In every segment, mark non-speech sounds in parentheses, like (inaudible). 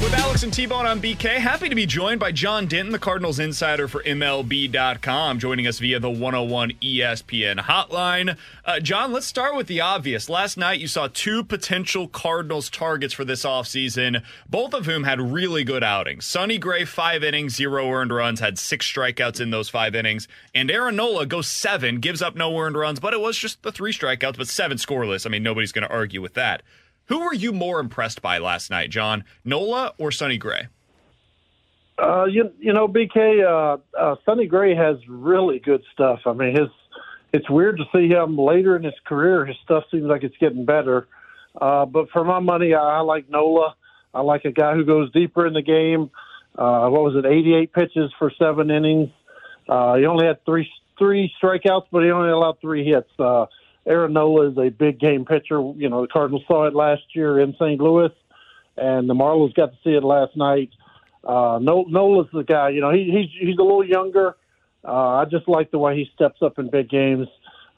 With Alex and T-Bone on BK, happy to be joined by John Denton, the Cardinals insider for MLB.com, joining us via the 101 ESPN hotline. Uh, John, let's start with the obvious. Last night, you saw two potential Cardinals targets for this offseason, both of whom had really good outings. Sonny Gray, five innings, zero earned runs, had six strikeouts in those five innings. And Aaron Nola goes seven, gives up no earned runs, but it was just the three strikeouts, but seven scoreless. I mean, nobody's going to argue with that. Who were you more impressed by last night, John? Nola or Sonny Gray? Uh, you you know, BK, uh, uh, Sonny Gray has really good stuff. I mean, his it's weird to see him later in his career. His stuff seems like it's getting better. Uh, but for my money, I, I like Nola. I like a guy who goes deeper in the game. Uh, what was it? 88 pitches for seven innings. Uh, he only had three three strikeouts, but he only allowed three hits. Uh, Aaron Nola is a big game pitcher. You know, the Cardinals saw it last year in St. Louis, and the Marlins got to see it last night. Uh, Nola's the guy. You know, he, he's he's a little younger. Uh, I just like the way he steps up in big games.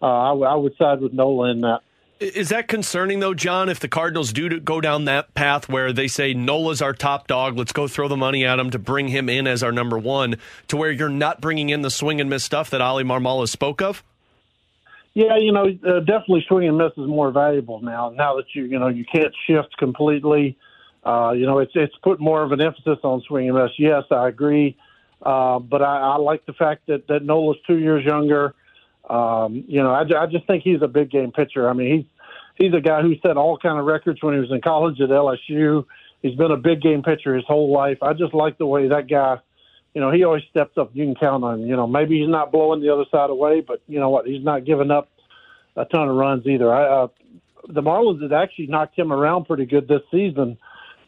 Uh, I, w- I would side with Nola in that. Is that concerning though, John? If the Cardinals do go down that path where they say Nola's our top dog, let's go throw the money at him to bring him in as our number one, to where you're not bringing in the swing and miss stuff that Oli Marmol spoke of. Yeah, you know, uh, definitely swing and miss is more valuable now. Now that you, you know, you can't shift completely. Uh, you know, it's it's put more of an emphasis on swing and miss. Yes, I agree, uh, but I, I like the fact that that Nola's two years younger. Um, you know, I, I just think he's a big game pitcher. I mean, he's he's a guy who set all kind of records when he was in college at LSU. He's been a big game pitcher his whole life. I just like the way that guy you know, he always steps up. You can count on him. You know, maybe he's not blowing the other side away, but you know what? He's not giving up a ton of runs either. I, uh, the Marlins had actually knocked him around pretty good this season,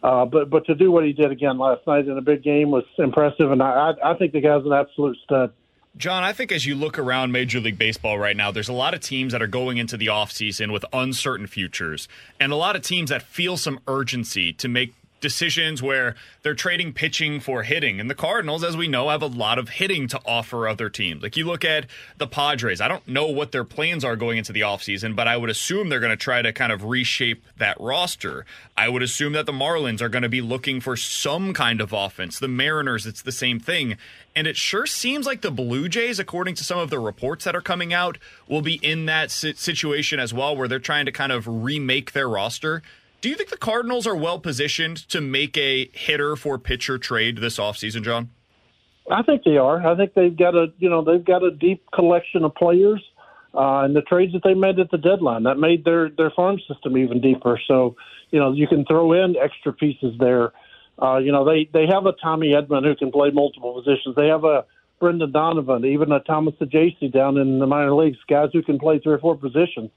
uh, but but to do what he did again last night in a big game was impressive, and I I think the guy's an absolute stud. John, I think as you look around Major League Baseball right now, there's a lot of teams that are going into the offseason with uncertain futures, and a lot of teams that feel some urgency to make decisions where they're trading pitching for hitting. And the Cardinals, as we know, have a lot of hitting to offer other teams. Like you look at the Padres, I don't know what their plans are going into the offseason, but I would assume they're going to try to kind of reshape that roster. I would assume that the Marlins are going to be looking for some kind of offense. The Mariners, it's the same thing. And it sure seems like the Blue Jays, according to some of the reports that are coming out, will be in that situation as well, where they're trying to kind of remake their roster. Do you think the Cardinals are well positioned to make a hitter for pitcher trade this offseason, John? I think they are. I think they've got a you know they've got a deep collection of players, uh, and the trades that they made at the deadline that made their their farm system even deeper. So you know you can throw in extra pieces there. Uh, you know they they have a Tommy Edman who can play multiple positions. They have a Brendan Donovan, even a Thomas Saggese down in the minor leagues, guys who can play three or four positions.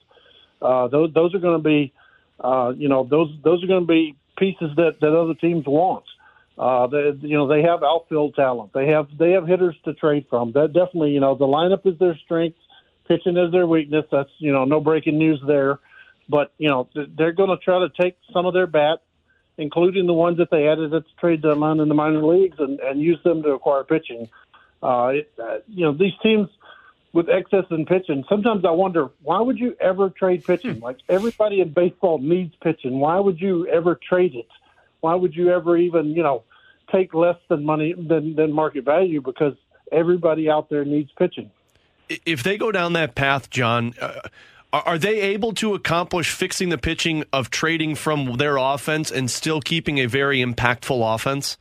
Uh, those those are going to be uh, you know, those those are going to be pieces that that other teams want. Uh, they, you know, they have outfield talent. They have they have hitters to trade from. That definitely, you know, the lineup is their strength, pitching is their weakness. That's you know, no breaking news there. But you know, they're going to try to take some of their bat, including the ones that they added at the trade deadline in the minor leagues, and, and use them to acquire pitching. Uh, it, uh, you know, these teams with excess in pitching, sometimes I wonder why would you ever trade (laughs) pitching? Like everybody in baseball needs pitching. Why would you ever trade it? Why would you ever even you know take less than money than than market value? Because everybody out there needs pitching. If they go down that path, John. Uh, are they able to accomplish fixing the pitching of trading from their offense and still keeping a very impactful offense?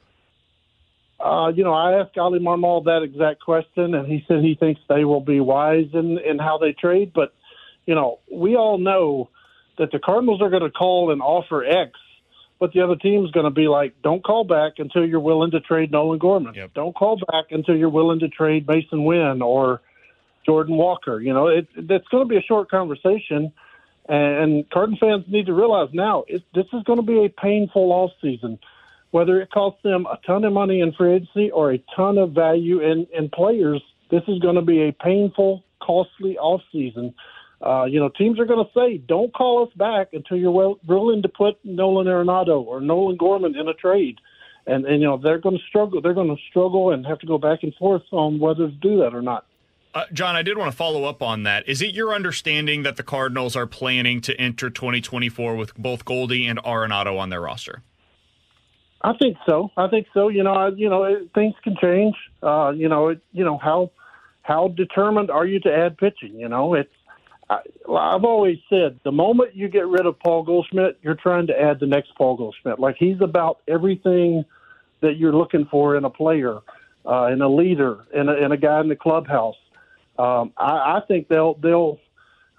Uh, you know, I asked Oli Marmol that exact question, and he said he thinks they will be wise in, in how they trade. But, you know, we all know that the Cardinals are going to call and offer X, but the other team's going to be like, don't call back until you're willing to trade Nolan Gorman. Yep. Don't call back until you're willing to trade Masyn Winn or Jordan Walker. You know, it, it's going to be a short conversation. And Cardinals fans need to realize now it, this is going to be a painful off season whether it costs them a ton of money in free agency or a ton of value in, in players, this is going to be a painful, costly offseason. Uh, you know, teams are going to say, don't call us back until you're well, willing to put Nolan Arenado or Nolan Gorman in a trade. And, and you know, they're going to struggle. They're going to struggle and have to go back and forth on whether to do that or not. Uh, John, I did want to follow up on that. Is it your understanding that the Cardinals are planning to enter 2024 with both Goldie and Arenado on their roster? I think so. I think so. You know, I, you know, it, things can change. Uh, you know, it, you know how how determined are you to add pitching? You know, it's I, I've always said the moment you get rid of Paul Goldschmidt, you're trying to add the next Paul Goldschmidt. Like he's about everything that you're looking for in a player, uh, in a leader, in a, in a guy in the clubhouse. Um, I, I think they'll they'll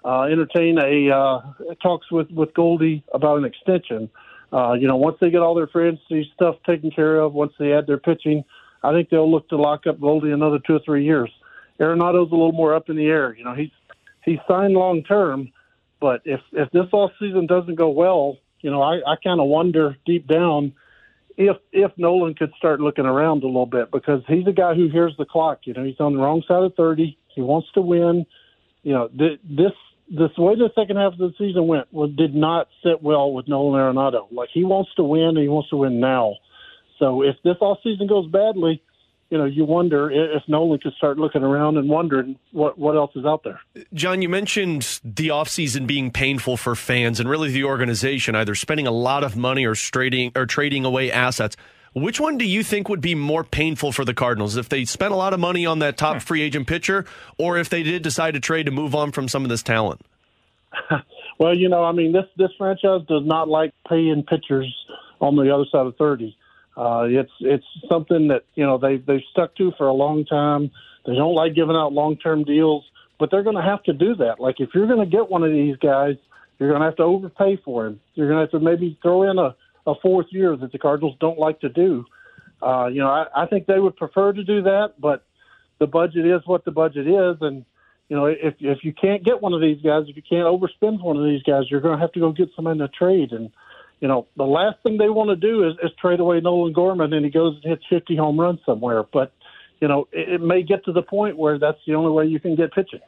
uh, entertain a uh, talks with with Goldie about an extension. Uh, Uh, you know, once they get all their free stuff taken care of, once they add their pitching, I think they'll look to lock up Goldie another two or three years. Arenado's a little more up in the air. You know, he's he's signed long term, but if if this off season doesn't go well, you know, I, I kind of wonder deep down if if Nolan could start looking around a little bit because he's a guy who hears the clock. You know, he's on the wrong side of thirty. He wants to win. You know, th- this this way the second half of the season went did not sit well with Nolan Arenado. Like he wants to win, and he wants to win now. So if this off season goes badly, you know, you wonder if Nolan could start looking around and wondering what what else is out there. John, you mentioned the offseason being painful for fans and really the organization, either spending a lot of money or trading or trading away assets. Which one do you think would be more painful for the Cardinals if they spent a lot of money on that top hmm. free agent pitcher, or if they did decide to trade to move on from some of this talent? (laughs) well, you know, I mean, this this franchise does not like paying pitchers on the other side of thirty. Uh, it's it's something that you know they they've stuck to for a long time. They don't like giving out long term deals, but they're going to have to do that. Like if you're going to get one of these guys, you're going to have to overpay for him. You're going to have to maybe throw in a a fourth year that the Cardinals don't like to do. Uh, you know, I, I think they would prefer to do that, but the budget is what the budget is, and you know, if if you can't get one of these guys, if you can't overspend one of these guys, you're going to have to go get some in a trade. And you know, the last thing they want to do is, is trade away Nolan Gorman, and he goes and hits 50 home runs somewhere. But you know, it, it may get to the point where that's the only way you can get pitching.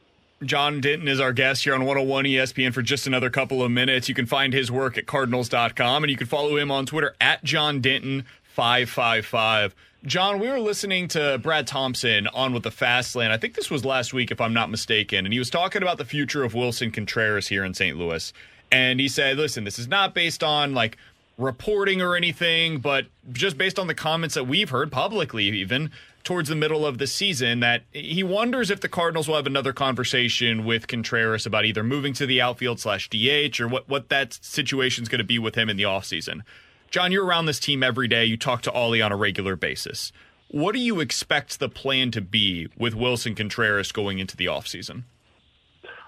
John Denton is our guest here on 101 ESPN for just another couple of minutes. You can find his work at cardinals.com and you can follow him on Twitter at John Denton555. John, we were listening to Brad Thompson on with the Fast Lane. I think this was last week, if I'm not mistaken, and he was talking about the future of Willson Contreras here in St. Louis. And he said, listen, this is not based on like reporting or anything, but just based on the comments that we've heard publicly, even towards the middle of the season that he wonders if the Cardinals will have another conversation with Contreras about either moving to the outfield slash DH or what, what that situation is going to be with him in the offseason. John, you're around this team every day. You talk to Ollie on a regular basis. What do you expect the plan to be with Willson Contreras going into the offseason?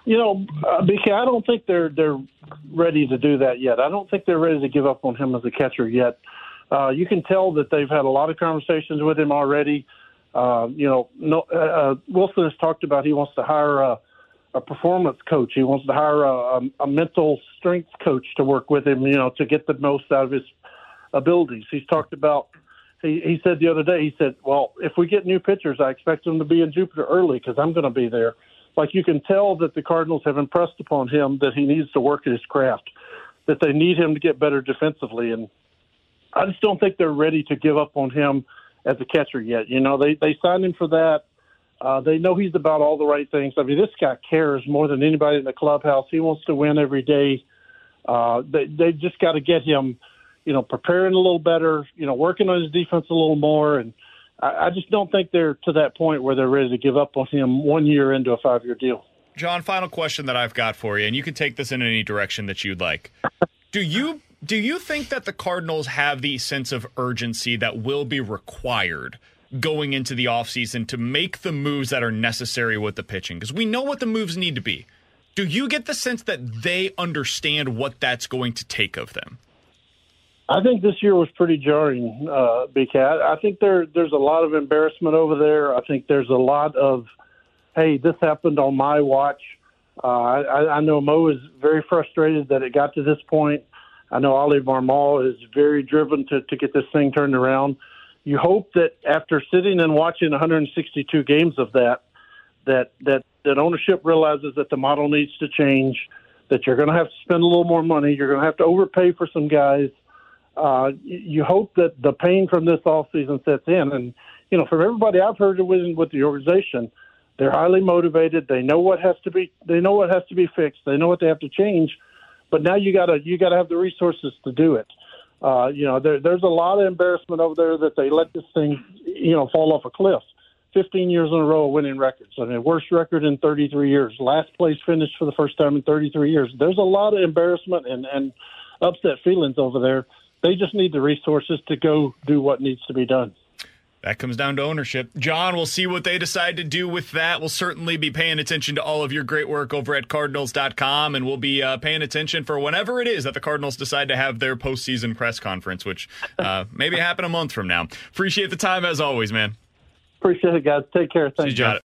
You know, uh, BK, I don't think they're they're ready to do that yet. I don't think they're ready to give up on him as a catcher yet. Uh, you can tell that they've had a lot of conversations with him already. Uh, you know, no, uh, uh, Willson has talked about he wants to hire a, a performance coach. He wants to hire a, a, mental strength coach to work with him. You know, to get the most out of his abilities. He's talked about. He, he said the other day. He said, "Well, if we get new pitchers, I expect them to be in Jupiter early because I'm going to be there." Like you can tell that the Cardinals have impressed upon him that he needs to work at his craft, that they need him to get better defensively, and I just don't think they're ready to give up on him as a catcher yet. You know, they they signed him for that. Uh, they know he's about all the right things. I mean, this guy cares more than anybody in the clubhouse. He wants to win every day. Uh, they they just got to get him, you know, preparing a little better. You know, working on his defense a little more, and I, I just don't think they're to that point where they're ready to give up on him one year into a five year deal. John, final question that I've got for you, and you can take this in any direction that you'd like. Do you do you think that the Cardinals have the sense of urgency that will be required going into the offseason to make the moves that are necessary with the pitching? Because we know what the moves need to be. Do you get the sense that they understand what that's going to take of them? I think this year was pretty jarring, uh, BK. I, think there there's a lot of embarrassment over there. I think there's a lot of, hey, this happened on my watch. Uh, I, I know Mo is very frustrated that it got to this point. I know Oli Marmol is very driven to, to get this thing turned around. You hope that after sitting and watching 162 games of that, that that that ownership realizes that the model needs to change, that you're going to have to spend a little more money, you're going to have to overpay for some guys. Uh, you hope that the pain from this off season sets in, and you know, from everybody I've heard with with the organization, they're highly motivated. They know what has to be. They know what has to be fixed. They know what they have to change. But now you gotta you gotta have the resources to do it. Uh, you know, there, there's a lot of embarrassment over there that they let this thing, you know, fall off a cliff. 15 years in a row of winning records. I mean, worst record in 33 years. Last place finished for the first time in 33 years. There's a lot of embarrassment and, and upset feelings over there. They just need the resources to go do what needs to be done. That comes down to ownership. John, we'll see what they decide to do with that. We'll certainly be paying attention to all of your great work over at Cardinals.com, and we'll be uh, paying attention for whenever it is that the Cardinals decide to have their postseason press conference, which uh, (laughs) maybe happen a month from now. Appreciate the time as always, man. Appreciate it, guys. Take care. Thanks, John.